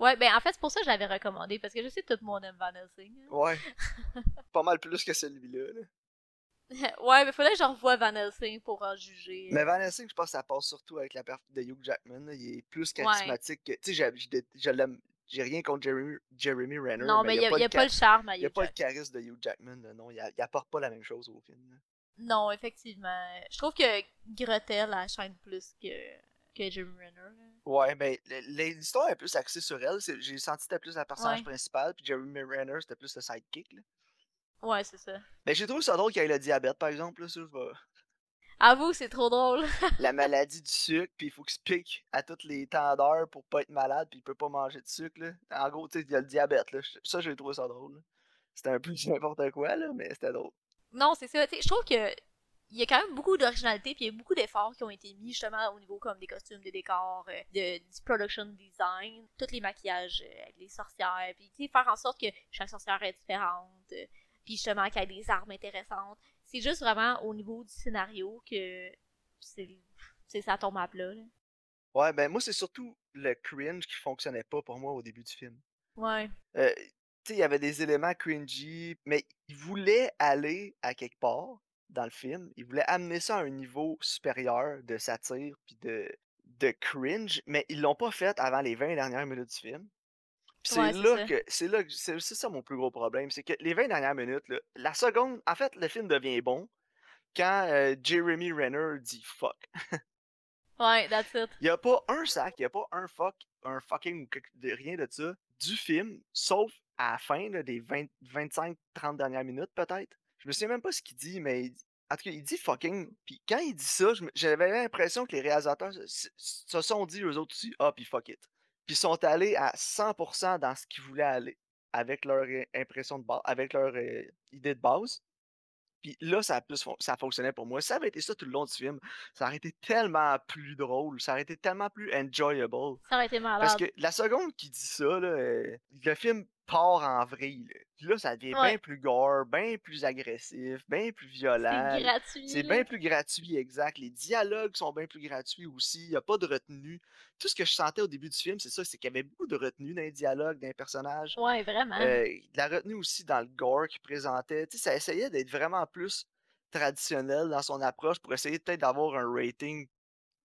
A: Ouais, ben en fait, c'est pour ça que je l'avais recommandé, parce que je sais que tout le monde aime Van Helsing. hein.
B: Ouais. pas mal plus que celui-là. là.
A: ouais, mais faudrait que je revoie Van Helsing pour en juger.
B: Mais Van Helsing, je pense que ça passe surtout avec la perte de Hugh Jackman. là. Il est plus charismatique que. Tu sais, j'ai- j'ai- je l'aime. J'ai rien contre Jeremy, Jeremy Renner.
A: non, mais il n'y a, y a
B: le
A: pas le
B: cha-
A: charme à
B: il y a pas le charisme de Hugh Jackman. là, Non, il, a- il apporte pas la même chose au film. là.
A: Non, effectivement. Je trouve que Gretel elle shine plus que, que Jeremy Renner. là.
B: Ouais, ben, l- l'histoire est plus axée sur elle. J'ai senti que c'était plus la personnage
A: Ouais.
B: principal, puis Jeremy Renner, c'était plus le sidekick. Là.
A: Ouais, c'est ça.
B: Ben, j'ai trouvé ça drôle qu'il ait le diabète, par exemple. Là, ça, je
A: Avoue, c'est trop drôle.
B: La maladie du sucre, puis il faut qu'il se pique à tous les temps d'heure pour pas être malade, puis il peut pas manger de sucre. Là. En gros, tu sais, il y a le diabète. Là. Ça, j'ai trouvé ça drôle. C'était un peu n'importe quoi, là, mais c'était drôle.
A: Non, c'est ça. Je trouve que il y a quand même beaucoup d'originalité puis il y a beaucoup d'efforts qui ont été mis justement au niveau comme des costumes, des décors, euh, de, du production design, tous les maquillages euh, avec les sorcières, puis tu sais faire en sorte que chaque sorcière est différente, euh, puis justement qu'il y ait des armes intéressantes. C'est juste vraiment au niveau du scénario que c'est ça tombe à plat. Là.
B: Ouais, ben, moi, c'est surtout le cringe qui fonctionnait pas pour moi au début du film.
A: Ouais.
B: Tu sais, il y avait des éléments cringy, mais il voulait aller à quelque part dans le film. Il voulait amener ça à un niveau supérieur de satire puis de, de cringe, mais ils l'ont pas fait avant les 20 dernières minutes du film. Puis c'est
A: Ouais,
B: là
A: ça.
B: que c'est là que c'est ça mon plus gros problème, c'est que les 20 dernières minutes, là, la seconde, en fait, le film devient bon quand euh, Jeremy Renner dit fuck.
A: Ouais, that's it.
B: Il y a pas un sac, il y a pas un fuck, un fucking ou rien de ça du film, sauf à la fin là, des 20 25-30 dernières minutes peut-être. Je me souviens même pas ce qu'il dit, mais il en tout cas, il dit fucking. Puis quand il dit ça, j'avais l'impression que les réalisateurs se, sont dit eux autres aussi, ah puis fuck it. Puis ils sont allés à 100% dans ce qu'ils voulaient aller avec leur euh, impression de base, avec leur euh, idée de base. Puis là, ça a plus ça fonctionnait pour moi. Ça avait été ça tout le long du film, ça aurait été tellement plus drôle, ça aurait été tellement plus enjoyable.
A: Ça aurait été
B: Parce
A: malade.
B: que la seconde qu'il dit ça, là, euh, le film part en vrille. Là. Puis là, ça devient
A: Ouais.
B: bien plus gore, bien plus agressif, bien plus violent.
A: C'est gratuit.
B: C'est bien plus gratuit, exact. Les dialogues sont bien plus gratuits aussi. Il n'y a pas de retenue. Tout ce que je sentais au début du film, c'est ça, c'est qu'il y avait beaucoup de retenue dans les dialogues, dans les personnages.
A: Ouais, vraiment.
B: Euh, de la retenue aussi dans le gore qu'il présentait. Tu sais, ça essayait d'être vraiment plus traditionnel dans son approche pour essayer peut-être d'avoir un rating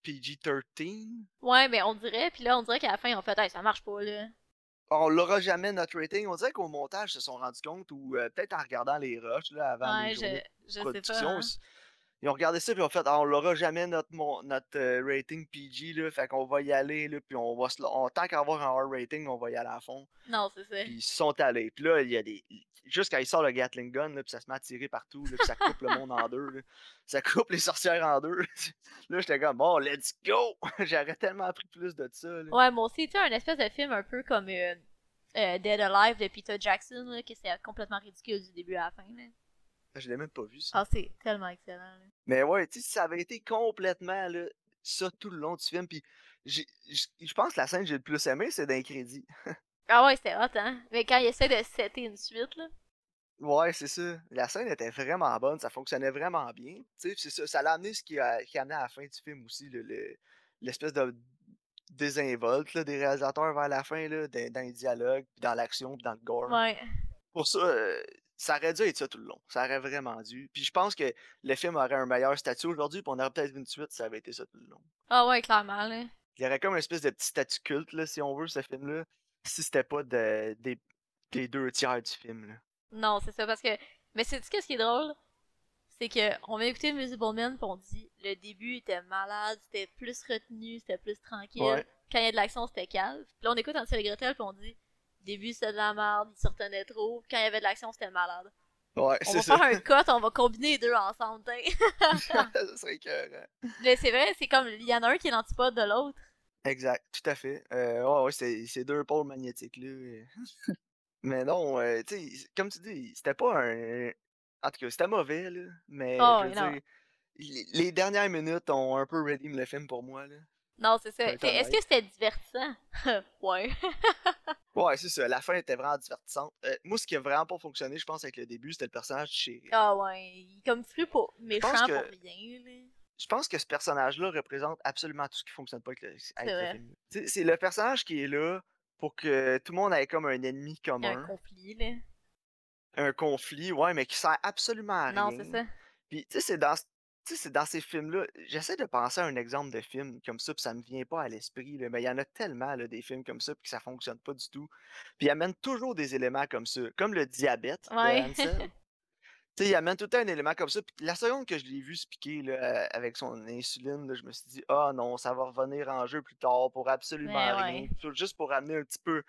B: PG-13.
A: Ouais, mais on dirait, puis là, on dirait qu'à la fin, ont fait, hey, ça marche pas, là.
B: On l'aura jamais notre rating. On dirait qu'au montage, ils se sont rendus compte, ou euh, peut-être en regardant les rushs là, avant
A: Ouais,
B: les
A: je, je
B: de
A: sais
B: production.
A: pas. hein.
B: Ils- Ils ont regardé ça, puis ils ont fait, ah, on l'aura jamais notre, mon- notre euh, rating PG, là, fait qu'on va y aller, là, puis on va se, on, tant qu'à avoir un R rating, on va y aller à fond.
A: Non, c'est ça.
B: Puis ils sont allés. Puis là, il y a des. Juste quand il sort le Gatling Gun, là, puis ça se met à tirer partout, là, puis ça coupe le monde en deux. là. Ça coupe les sorcières en deux. là, j'étais comme, bon, let's go! J'aurais tellement appris plus de ça. Là.
A: Ouais, moi aussi, tu un espèce de film un peu comme euh, euh, Dead Alive de Peter Jackson, là, que c'est complètement ridicule du début à la fin, là.
B: Je l'ai même pas vu, ça.
A: Ah, c'est tellement excellent, là.
B: Mais ouais, tu sais, ça avait été complètement là, ça tout le long du film, puis je pense que la scène que j'ai le plus aimé, c'est d'un crédit.
A: Ah ouais, c'était hot, hein. Mais quand il essaie de setter une suite, là.
B: Ouais, c'est ça. La scène était vraiment bonne, ça fonctionnait vraiment bien. Tu sais, c'est ça, ça l'a amené ce qui a, qui a amené à la fin du film aussi, le- le- l'espèce de désinvolte là, des réalisateurs vers la fin, là, dans, dans les dialogues, puis dans l'action, puis dans le gore.
A: Ouais.
B: Pour ça, euh, ça aurait dû être ça tout le long. Ça aurait vraiment dû. Puis je pense que le film aurait un meilleur statut aujourd'hui, puis on aurait peut-être une suite si ça avait été ça tout le long.
A: Ah ouais, clairement, là.
B: Il y aurait comme une espèce de petit statut culte, là, si on veut, ce film-là, si c'était pas de, des, des deux tiers du film. Là.
A: Non, c'est ça, parce que... Mais c'est tu qu'est-ce qui est drôle? C'est que on vient écouter Invisible Man, pis on dit, le début était malade, c'était plus retenu, c'était plus tranquille.
B: Ouais.
A: Quand il y a de l'action, c'était calme. Puis là, on écoute Ansel et Gretel, puis on dit, début, c'était de la merde, il se trop. Quand il y avait de l'action, c'était malade.
B: Ouais,
A: On va
B: ça.
A: faire un cut, on va combiner les deux ensemble,
B: ça serait écœurant.
A: Mais c'est vrai, c'est comme, il y en a un qui est l'antipode de l'autre.
B: Exact, tout à fait. Euh, ouais, ouais, c'est deux pôles magnétiques, là. Mais non, euh, tu sais, comme tu dis, c'était pas un. En tout cas, c'était mauvais, là. Mais
A: Oh,
B: je veux
A: non.
B: dire, les, les dernières minutes ont un peu redeem le film pour moi, là.
A: Non, c'est ça. Est-ce que c'était divertissant? ouais.
B: Ouais, c'est ça. La fin était vraiment divertissante. Euh, moi, ce qui a vraiment pas fonctionné, je pense, avec le début, c'était le personnage de Chéri.
A: Ah ouais, il est comme flou pour méchant
B: pense
A: pour
B: que-
A: rien, là.
B: Je pense que ce personnage-là représente absolument tout ce qui fonctionne pas avec le, avec le C'est le personnage qui est là pour que tout le monde ait comme un ennemi
A: Un
B: commun,
A: conflit, là.
B: un conflit, ouais, mais qui sert absolument à
A: Non, c'est
B: rien.
A: ça.
B: Puis, tu sais, c'est dans, tu sais, c'est dans ces films-là. J'essaie de penser à un exemple de film comme ça, puis ça me vient pas à l'esprit, mais il y en a tellement, là, des films comme ça, puis que ça fonctionne pas du tout. Puis, il amène toujours des éléments comme ça, comme le diabète de
A: Ouais.
B: Tu sais, il amène tout le temps un élément comme ça. Puis la seconde que je l'ai vu se piquer là, avec son insuline, là, je me suis dit, ah non, ça va revenir en jeu plus tard pour absolument rien. Juste pour amener un petit peu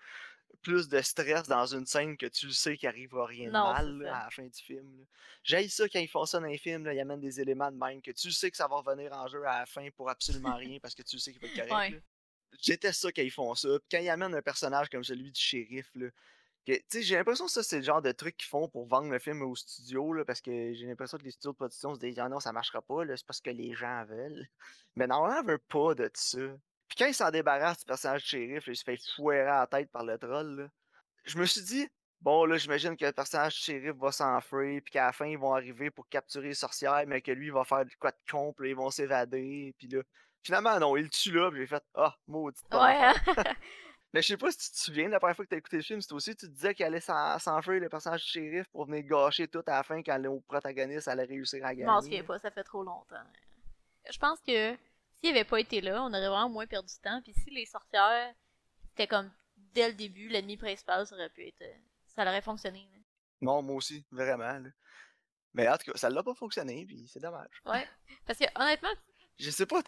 B: plus de stress dans une scène que tu le sais qu'il arrivera rien de
A: Non,
B: mal là, à la fin du film. J'haïs ça quand ils font ça dans les films, là, ils amènent des éléments de même que tu sais que ça va revenir en jeu à la fin pour absolument rien parce que tu sais qu'il va être correct.
A: Ouais.
B: J'étais ça quand ils font ça. Puis quand ils amènent un personnage comme celui du shérif, là, j'ai l'impression que ça, c'est le genre de truc qu'ils font pour vendre le film au studio, là, parce que j'ai l'impression que les studios de production se disent Ah non, ça marchera pas, c'est parce que les gens veulent. Mais normalement, on veut pas de ça. Puis quand ils s'en débarrassent du personnage de shérif, il se fait fouetter à la tête par le troll, là, je me suis dit Bon, là, j'imagine que le personnage du shérif va s'enfuir, puis qu'à la fin, ils vont arriver pour capturer les sorcières, mais que lui, il va faire du quoi de con, puis là, ils vont s'évader, puis là. Finalement, non, il le tue là, puis j'ai fait Ah, maudite bonne
A: Ouais.
B: Mais je sais pas si tu te souviens, la première fois que t'as écouté le film, c'était aussi, tu te disais qu'il allait s'en- s'enfuir le personnage du shérif pour venir gâcher tout à la fin quand le protagoniste allait réussir à
A: Je m'en
B: gagner.
A: souviens pas, ça fait trop longtemps. Je pense que s'il avait pas été là, on aurait vraiment moins perdu de temps. Puis si les sorcières, c'était comme dès le début, l'ennemi principal, ça aurait pu être. euh, Ça aurait fonctionné. là.
B: Non, moi aussi, vraiment. là. Mais en tout cas, ça l'a pas fonctionné, puis c'est dommage.
A: Ouais. Parce que honnêtement,
B: Je sais pas,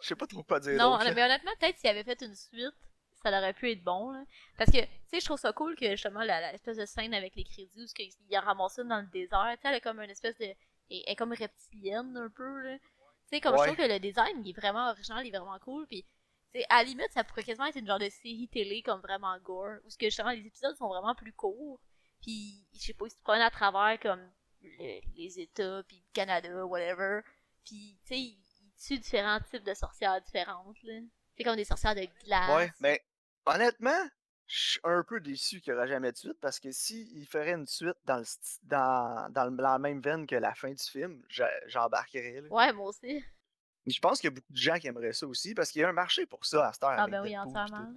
B: je sais pas trop quoi dire
A: non, mais honnêtement, peut-être s'il avait fait une suite, ça aurait pu être bon. Là. Parce que, tu sais, je trouve ça cool que justement, la, la espèce de scène avec les crédits où il a ramassé dans le désert, tu sais, elle est comme une espèce de. Elle elle est comme reptilienne un peu, là. Tu sais, comme je trouve que le design, il est vraiment original, il est vraiment cool, puis. à la limite, ça pourrait quasiment être une genre de série télé comme vraiment gore, où ce que justement les épisodes sont vraiment plus courts, puis je sais pas, ils se promènent à travers comme le- les États, puis le Canada, whatever, puis tu sais, ils, ils tuent différents types de sorcières différentes, là. C'est comme des sorcières de glace.
B: Ouais, mais honnêtement, je suis un peu déçu qu'il n'y aura jamais de suite parce que s'il ferait une suite dans, le, dans, dans, le- dans la même veine que la fin du film, j'embarquerais. là.
A: Ouais, moi aussi.
B: Je pense qu'il y a beaucoup de gens qui aimeraient ça aussi parce qu'il y a un marché pour ça à cette heure.
A: Ah ben oui, entièrement.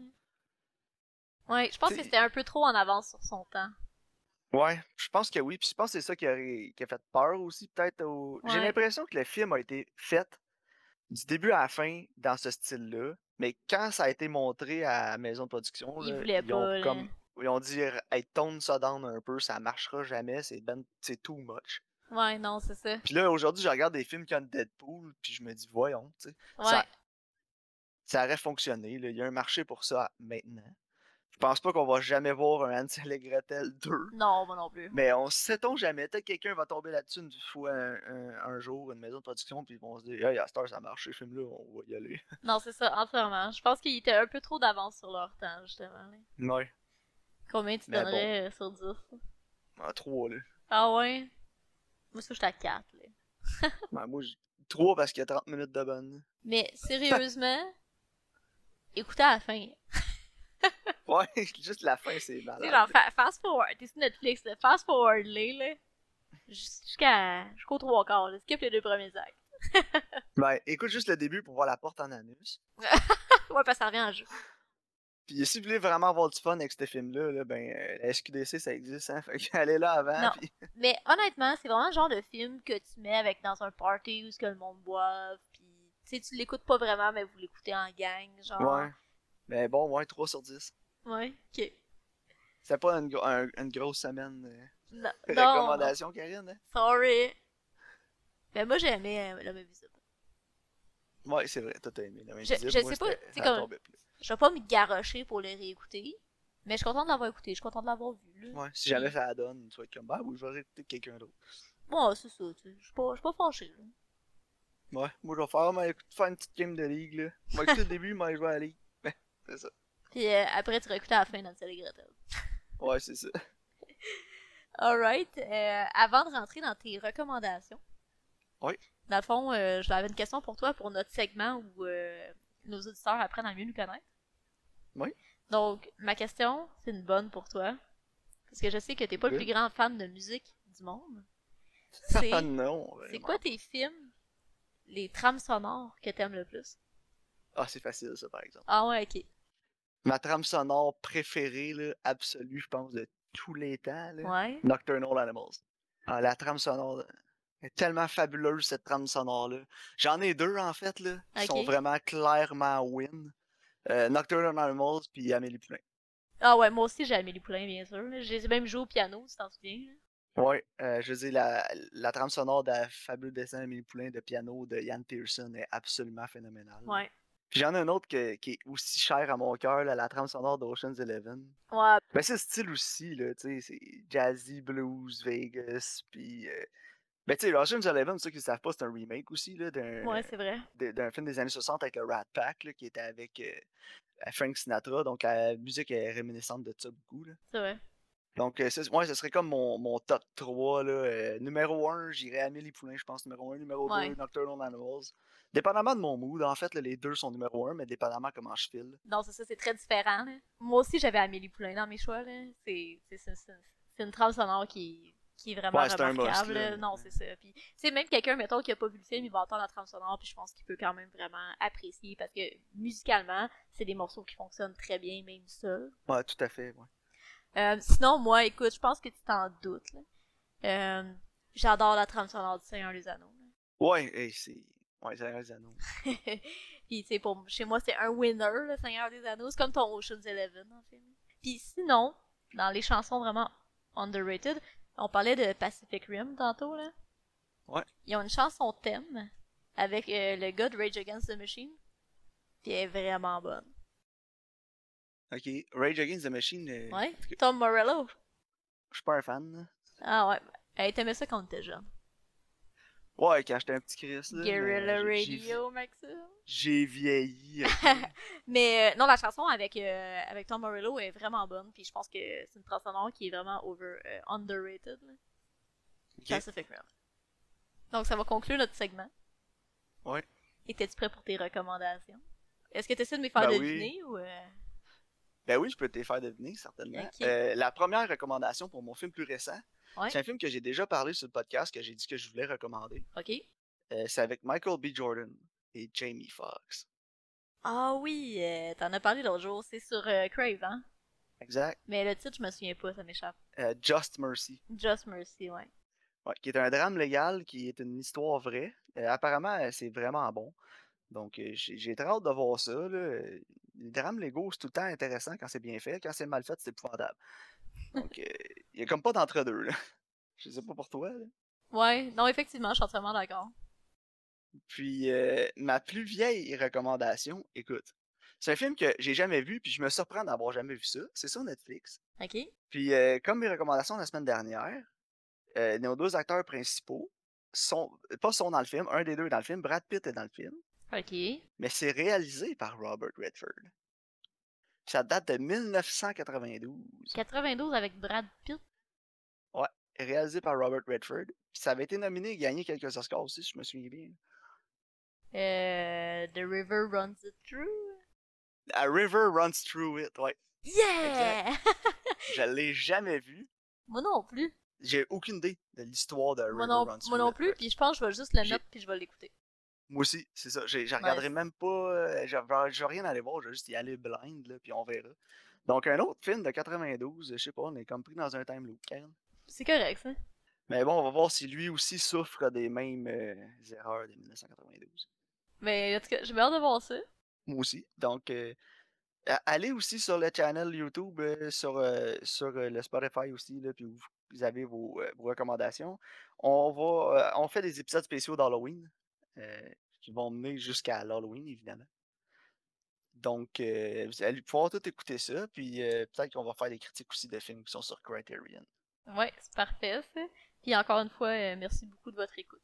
A: Ouais, je pense que c'était un peu trop en avance sur son temps.
B: Ouais, je pense que oui. Puis je pense que c'est ça qui, a fait peur aussi, peut-être. au- J'ai l'impression que le film a été fait du début à la fin dans ce style-là. Mais quand ça a été montré à la maison de production,
A: Ils
B: là,
A: voulaient
B: ils, ont
A: pas, là.
B: comme, ils ont dit hey, tone ça down un peu, ça marchera jamais, c'est ben, too much.
A: Ouais, non, c'est ça.
B: Puis là, aujourd'hui, je regarde des films comme Deadpool, puis je me dis, voyons, tu sais,
A: Ouais.
B: ça, ça aurait fonctionné. là. Il y a un marché pour ça maintenant. Je pense pas qu'on va jamais voir un Hansel et Gretel 2.
A: Non, moi non plus.
B: Mais on sait-on jamais. Peut-être que quelqu'un va tomber là-dessus une fois un, un- un jour, une maison de production, puis ils vont se dire Hey, à ça marche, ces films-là, on va y aller.
A: Non, c'est ça, entièrement. Je pense qu'ils étaient un peu trop d'avance sur leur temps, justement. là.
B: Ouais.
A: Combien tu
B: Mais
A: donnerais euh, sur 10?
B: En 3, là.
A: Ah ouais? Moi, ça, j'étais à 4, là.
B: Ben, moi, 3 parce qu'il y a 30 minutes de bonne.
A: Mais, sérieusement, écoutez à la fin.
B: Ouais, juste la fin, c'est
A: Tu sais,
B: malade.
A: genre, fa- fast forward, t'es sur Netflix, là, fast forward, là. Jus- Jusqu'à, jusqu'au trois quarts, là. Skip les deux premiers actes.
B: Ben, écoute juste le début pour voir la porte en anus.
A: Ouais, parce que ça revient en jeu.
B: Puis si vous voulez vraiment avoir du fun avec ce film-là, là, ben, euh, la SQDC, ça existe, hein. Fait qu'allez là avant,
A: Non.
B: puis...
A: Mais honnêtement, c'est vraiment le genre de film que tu mets avec dans un party où ce que le monde boive, puis tu sais, tu l'écoutes pas vraiment, mais vous l'écoutez en gang, genre.
B: Ouais. Mais bon, ouais, 3 sur 10.
A: Ouais, ok.
B: C'est pas une, gro- un- une grosse semaine euh,
A: Non, non,
B: recommandation, Karine, hein?
A: sorry. Mais moi, j'ai aimé euh, l'homme invisible.
B: Ouais, c'est vrai, toi t'as aimé la même
A: Je- je sais pas, comme- Je vais pas me garrocher pour le réécouter, mais je suis contente de l'avoir écouté, je suis contente de l'avoir vu, là.
B: Ouais, si jamais ça la donne, tu vas être comme, bah oui, je vais réécouter quelqu'un d'autre.
A: Ouais, c'est ça, tu sais. Je suis pas, pas fâchée, là.
B: Ouais, moi je vais faire, mais écoute, faire une petite game de ligue, là. Vais écouter le début, mais je vais à la ligue. Ben, c'est ça.
A: Puis euh, après, tu réécoutes à la fin dans le et Gretel.
B: Ouais, c'est ça.
A: Alright. Euh, avant de rentrer dans tes recommandations.
B: Oui.
A: Dans le fond, euh, j'avais une question pour toi pour notre segment où nos auditeurs apprennent à mieux nous connaître.
B: Oui.
A: Donc, ma question, c'est une bonne pour toi. Parce que je sais que t'es pas le plus grand fan de musique du monde. C'est
B: Ah non,
A: c'est quoi tes films, les trames sonores que t'aimes le plus?
B: Ah, c'est facile ça, par exemple.
A: Ah ouais, ok.
B: Ma trame sonore préférée, là, absolue, je pense, de tous les temps, là,
A: Ouais.
B: Nocturnal Animals. Ah, la trame sonore est tellement fabuleuse, cette trame sonore-là. J'en ai deux, en fait, là, qui sont vraiment clairement win. Euh, Nocturnal Animals puis Amélie Poulain.
A: Ah ouais, moi aussi j'ai Amélie Poulain, bien sûr. J'ai même joué au piano, tu t'en souviens.
B: Ouais, euh, je veux dire, la, la trame sonore de la fabuleux dessin d'Amélie Poulain de piano de Ian Pearson est absolument phénoménale.
A: Ouais.
B: Puis j'en ai un autre que- qui est aussi cher à mon cœur, la trame sonore d'Ocean's Eleven.
A: Ouais.
B: Ben, c'est le style aussi, là, tu sais, c'est jazzy, blues, Vegas, puis... euh, Ben, tu sais, Ocean's Eleven, ceux qui ne savent pas, c'est un remake aussi, là, d'un
A: Ouais, c'est vrai.
B: d'un film des années 60 avec le Rat Pack, là, qui était avec euh, Frank Sinatra, donc la musique est réminiscente de ça beaucoup, là.
A: C'est vrai.
B: Donc, euh, moi, ce serait comme mon, mon top 3. Là. Euh, numéro 1, j'irais Amélie Poulain, je pense. Numéro 1, numéro
A: Ouais.
B: 2, Nocturnal Animals. Dépendamment de mon mood, en fait, là, les deux sont numéro 1, mais dépendamment comment je file.
A: Non, c'est ça, c'est très différent. là. Moi aussi j'avais Amélie Poulain dans mes choix. C'est une trame sonore qui, qui est vraiment
B: Ouais, must,
A: remarquable. Non, c'est ça. Puis, c'est même quelqu'un, mettons, qui a pas vu le film, il va entendre la trame sonore, puis je pense qu'il peut quand même vraiment apprécier parce que musicalement, c'est des morceaux qui fonctionnent très bien, même seuls.
B: Ouais, tout à fait. Ouais.
A: Euh, sinon, moi, écoute, je pense que tu t'en doutes. là. Euh, J'adore la trame sonore du Seigneur des Anneaux. là.
B: Ouais, hey, c'est. Ouais, c'est un anneaux.
A: Puis, tu sais, pour chez moi, c'est un winner, le Seigneur des Anneaux. C'est comme ton Ocean's Eleven, en fait. Puis sinon, dans les chansons vraiment underrated, on parlait de Pacific Rim tantôt, là.
B: Ouais.
A: Ils ont une chanson thème avec euh, le gars de Rage Against the Machine. Puis elle est vraiment bonne.
B: Ok, Rage Against the Machine, euh,
A: Ouais. Tom Morello.
B: je suis pas un fan. là.
A: Ah ouais. Hey, t'aimais ça quand on était jeune?
B: Ouais, quand j'étais un petit Chris. Là,
A: Guerrilla
B: mais j'ai- j'ai-
A: Radio, Maxime.
B: J'ai vieilli. ok.
A: Mais euh, non, la chanson avec, euh, avec Tom Morello est vraiment bonne. Puis je pense que c'est une trame sonore qui est vraiment over, euh, underrated. Là. Pacific Rim. Donc ça va conclure notre segment.
B: Ouais.
A: Étais-tu prêt pour tes recommandations? Est-ce que tu essaies de me faire
B: Ben oui.
A: deviner ou. euh,
B: Ben oui, je peux te les faire deviner, certainement. Euh, la première recommandation pour mon film plus récent,
A: Ouais.
B: c'est un film que j'ai déjà parlé sur le podcast, que j'ai dit que je voulais recommander.
A: Ok.
B: Euh, c'est avec Michael B. Jordan et Jamie Foxx.
A: Ah oui, euh, t'en as parlé l'autre jour. C'est sur Crave, hein?
B: Exact.
A: Mais le titre, je me souviens pas, ça m'échappe.
B: Just Mercy.
A: Just Mercy, ouais.
B: Ouais, qui est un drame légal, qui est une histoire vraie. Apparemment, c'est vraiment bon. Donc, euh, j'ai très hâte de voir ça. Là. Les drames légaux, c'est tout le temps intéressant quand c'est bien fait. Quand c'est mal fait, c'est épouvantable. Donc, euh, il y a comme pas d'entre-deux. Je sais pas pour toi. là.
A: Ouais, non, effectivement, je suis entièrement d'accord.
B: Puis, euh, ma plus vieille recommandation, écoute, c'est un film que j'ai jamais vu, puis je me surprends d'avoir jamais vu ça. C'est sur Netflix.
A: Ok?
B: Puis, euh, comme mes recommandations la semaine dernière, nos deux acteurs principaux sont pas sont dans le film, un des deux est dans le film, Brad Pitt est dans le film,
A: Ok.
B: mais c'est réalisé par Robert Redford. Ça date de 1992.
A: 92 avec Brad Pitt?
B: Réalisé par Robert Redford. Puis ça avait été nominé et gagné quelques Oscars aussi, si je me souviens bien.
A: Euh, The River Runs It Through?
B: A River Runs Through It, ouais.
A: Yeah!
B: Je l'ai jamais vu.
A: moi non plus.
B: J'ai aucune idée de l'histoire de
A: Moi
B: River
A: non,
B: Runs Through
A: moi non plus,
B: ouais.
A: puis je pense que je vais juste le mettre puis je vais l'écouter.
B: Moi aussi, c'est ça. Je regarderai même pas. Je vais rien aller voir, je vais juste y aller blind, là, puis on verra. Donc, un autre film de 92, je sais pas, on est comme pris dans un time loop, Karen.
A: C'est correct, ça.
B: Mais bon, on va voir si lui aussi souffre des mêmes euh, erreurs de 1992.
A: Mais en tout cas, j'ai hâte de voir ça.
B: Moi aussi. Donc, euh, allez aussi sur le channel YouTube, euh, sur, euh, sur le Spotify aussi, là, puis vous, vous avez vos, vos recommandations. On va, on fait des épisodes spéciaux d'Halloween qui vont mener jusqu'à l'Halloween, évidemment. Donc, euh, vous allez pouvoir tout écouter ça, puis euh, peut-être qu'on va faire des critiques aussi de films qui sont sur Criterion.
A: Ouais, c'est parfait, ça. Puis encore une fois, euh, merci beaucoup de votre écoute.